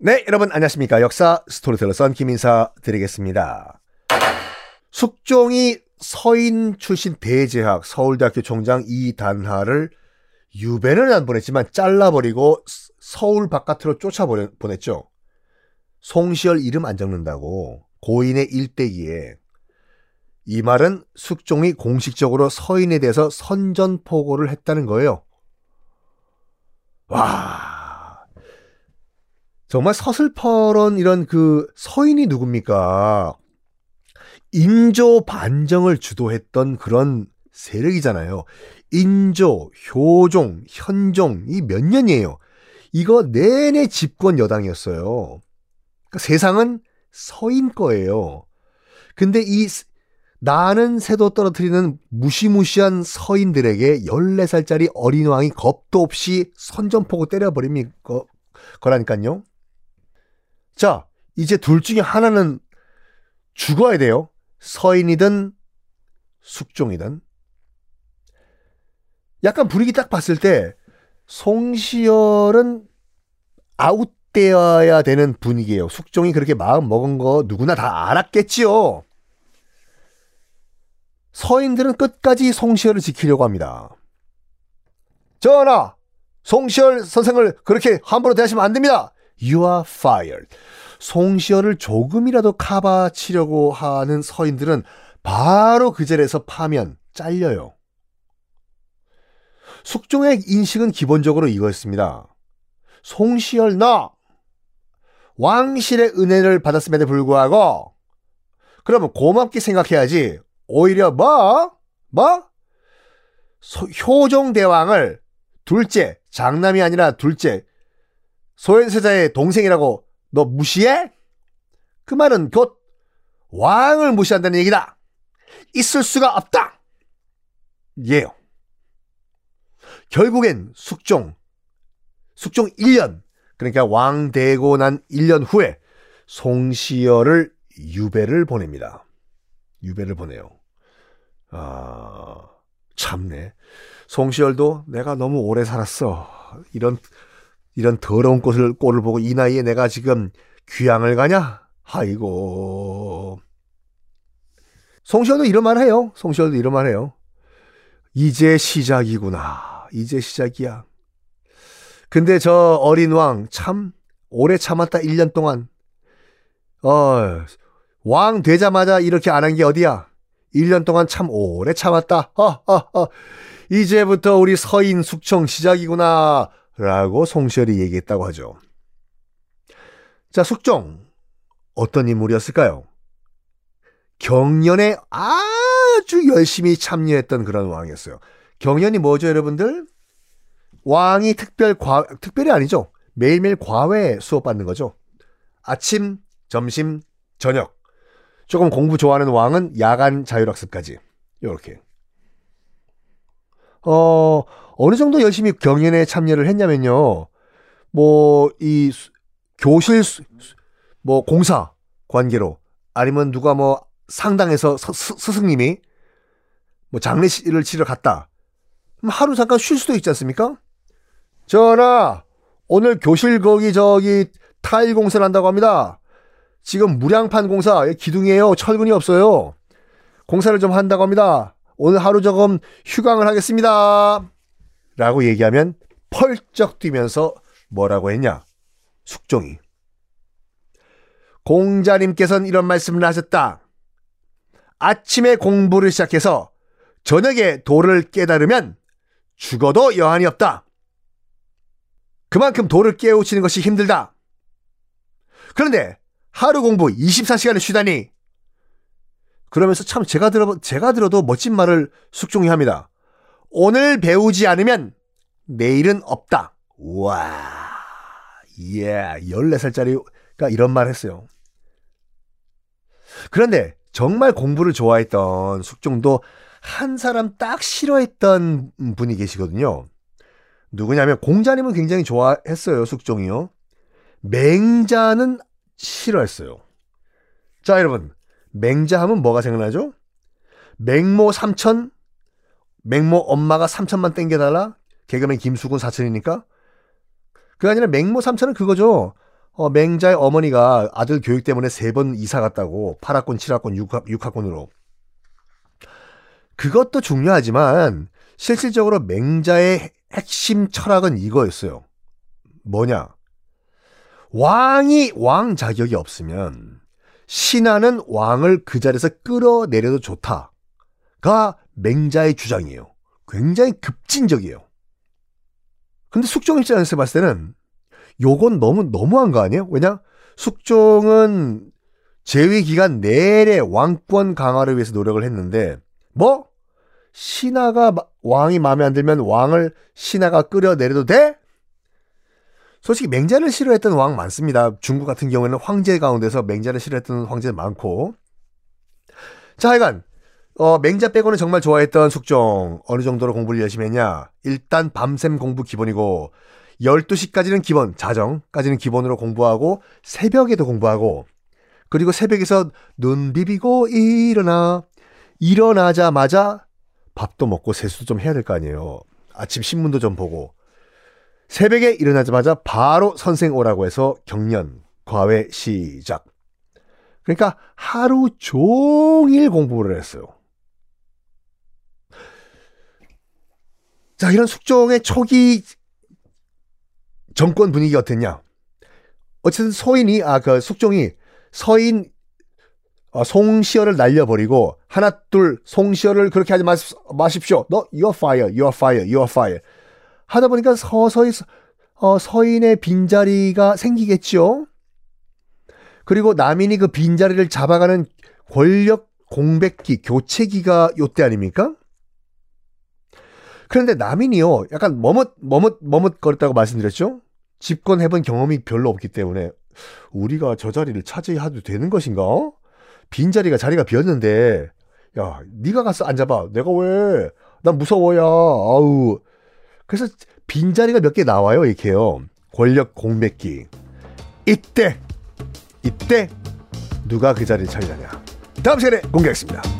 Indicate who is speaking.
Speaker 1: 네, 여러분 안녕하십니까. 역사 스토리텔러 썬킴 인사 드리겠습니다. 숙종이 서인 출신 대제학 서울대학교 총장 이단하를 유배는 안 보냈지만 잘라버리고 서울 바깥으로 쫓아보냈죠. 송시열 이름 안 적는다고 고인의 일대기에 이 말은 숙종이 공식적으로 서인에 대해서 선전포고를 했다는 거예요. 와. 정말 서슬퍼런 이런 그 서인이 누굽니까? 인조 반정을 주도했던 그런 세력이잖아요. 인조, 효종, 현종 이 몇 년이에요. 이거 내내 집권 여당이었어요. 그러니까 세상은 서인 거예요. 근데 이 나는 새도 떨어뜨리는 무시무시한 서인들에게 14살짜리 어린 왕이 겁도 없이 선전포고 때려버립니까? 거라니까요. 자, 이제 둘 중에 하나는 죽어야 돼요. 서인이든 숙종이든. 약간 분위기 딱 봤을 때 송시열은 아웃되어야 되는 분위기예요. 숙종이 그렇게 마음 먹은 거 누구나 다 알았겠지요. 서인들은 끝까지 송시열을 지키려고 합니다. 전하! 송시열 선생을 그렇게 함부로 대하시면 안 됩니다! You are fired. 송시열을 조금이라도 카바치려고 하는 서인들은 바로 그 자리에서 파면, 잘려요. 숙종의 인식은 기본적으로 이거였습니다. 송시열 너! 왕실의 은혜를 받았음에도 불구하고, 그러면 고맙게 생각해야지. 오히려 뭐? 뭐? 소, 효종대왕을 둘째, 장남이 아니라 둘째, 소현세자의 동생이라고 너 무시해? 그 말은 곧 왕을 무시한다는 얘기다. 있을 수가 없다. 예요. 결국엔 숙종, 숙종 1년, 그러니까 왕 되고 난 1년 후에 송시열을 유배를 보냅니다. 유배를 보내요. 아, 참네. 송시열도 내가 너무 오래 살았어. 이런, 이런 더러운 꼴을, 꼴을 보고 이 나이에 내가 지금 귀향을 가냐? 아이고. 송시열도 이런 말 해요. 송시열도 이런 말 해요. 이제 시작이구나. 이제 시작이야. 근데 저 어린 왕 참 오래 참았다 1년 동안. 어, 왕 되자마자 이렇게 안 한 게 어디야? 1년 동안 참 오래 참았다. 어, 어, 어. 이제부터 우리 서인 숙청 시작이구나. 라고 송시열이 얘기했다고 하죠. 자, 숙종. 어떤 인물이었을까요? 경연에 아주 열심히 참여했던 그런 왕이었어요. 경연이 뭐죠, 여러분들? 왕이 특별 과, 특별히 아니죠. 매일매일 과외 수업 받는 거죠. 아침, 점심, 저녁. 조금 공부 좋아하는 왕은 야간 자율학습까지. 요렇게. 어, 어느 정도 열심히 경연에 참여를 했냐면요. 뭐, 이 교실, 뭐, 공사 관계로 아니면 누가 뭐 상당해서 서, 스승님이 뭐 장례식을 치러 갔다. 하루 잠깐 쉴 수도 있지 않습니까? 전하, 오늘 교실 거기 저기 타일 공사를 한다고 합니다. 지금 무량판 공사 기둥이에요. 철근이 없어요. 공사를 좀 한다고 합니다. 오늘 하루 조금 휴강을 하겠습니다. 라고 얘기하면 펄쩍 뛰면서 뭐라고 했냐? 숙종이. 공자님께서는 이런 말씀을 하셨다. 아침에 공부를 시작해서 저녁에 도를 깨달으면 죽어도 여한이 없다. 그만큼 도를 깨우치는 것이 힘들다. 그런데 하루 공부 24시간을 쉬다니. 그러면서 참 제가 들어 제가 들어도 멋진 말을 숙종이 합니다. 오늘 배우지 않으면 내일은 없다. 와. 예, 14살짜리가 이런 말 했어요. 그런데 정말 공부를 좋아했던 숙종도 한 사람 딱 싫어했던 분이 계시거든요. 누구냐면 공자님은 굉장히 좋아했어요, 숙종이요. 맹자는 싫어했어요. 자, 여러분. 맹자 하면 뭐가 생각나죠? 맹모 삼천? 맹모 엄마가 삼천만 땡겨달라? 개그맨 김수근 사촌이니까? 그게 아니라 맹모 삼천은 그거죠. 어, 맹자의 어머니가 아들 교육 때문에 세 번 이사 갔다고 8학권, 7학권, 6학, 6학권으로. 그것도 중요하지만 실질적으로 맹자의 핵심 철학은 이거였어요. 뭐냐? 왕이 왕 자격이 없으면 신하는 왕을 그 자리에서 끌어내려도 좋다가 맹자의 주장이에요. 굉장히 급진적이에요. 근데 숙종 입장에서 봤을 때는 요건 너무 너무한 거 아니에요? 왜냐? 숙종은 재위 기간 내내 왕권 강화를 위해서 노력을 했는데 뭐 신하가 왕이 마음에 안 들면 왕을 신하가 끌어내려도 돼? 솔직히 맹자를 싫어했던 왕 많습니다. 중국 같은 경우에는 황제 가운데서 맹자를 싫어했던 황제 많고. 자, 하여간 어, 맹자 빼고는 정말 좋아했던 숙종 어느 정도로 공부를 열심히 했냐? 일단 밤샘 공부 기본이고 12시까지는 기본, 자정까지는 기본으로 공부하고 새벽에도 공부하고 그리고 새벽에서 눈 비비고 일어나 일어나자마자 밥도 먹고 세수도 좀 해야 될 거 아니에요. 아침 신문도 좀 보고 새벽에 일어나자마자 바로 선생 오라고 해서 경련 과외 시작. 그러니까 하루 종일 공부를 했어요. 자, 이런 숙종의 초기 정권 분위기가 어땠냐? 어쨌든 소인이 아 그 숙종이 서인 어, 송시어를 날려버리고 하나 둘 송시어를 그렇게 하지 마십, 마십시오. 너 you're fire, you're fire, you're fire 하다 보니까 서서히 어, 서인의 빈자리가 생기겠죠. 그리고 남인이 그 빈자리를 잡아가는 권력 공백기, 교체기가 요때 아닙니까? 그런데 남인이요, 약간 머뭇, 머뭇, 머뭇거렸다고 말씀드렸죠? 집권해본 경험이 별로 없기 때문에 우리가 저 자리를 차지해도 되는 것인가? 빈자리가 자리가 비었는데 야 네가 가서 앉아봐 내가 왜 난 무서워야 아우 그래서 빈자리가 몇 개 나와요 이렇게요. 권력 공백기. 이때 이때 누가 그 자리를 차지하냐. 다음 시간에 공개하겠습니다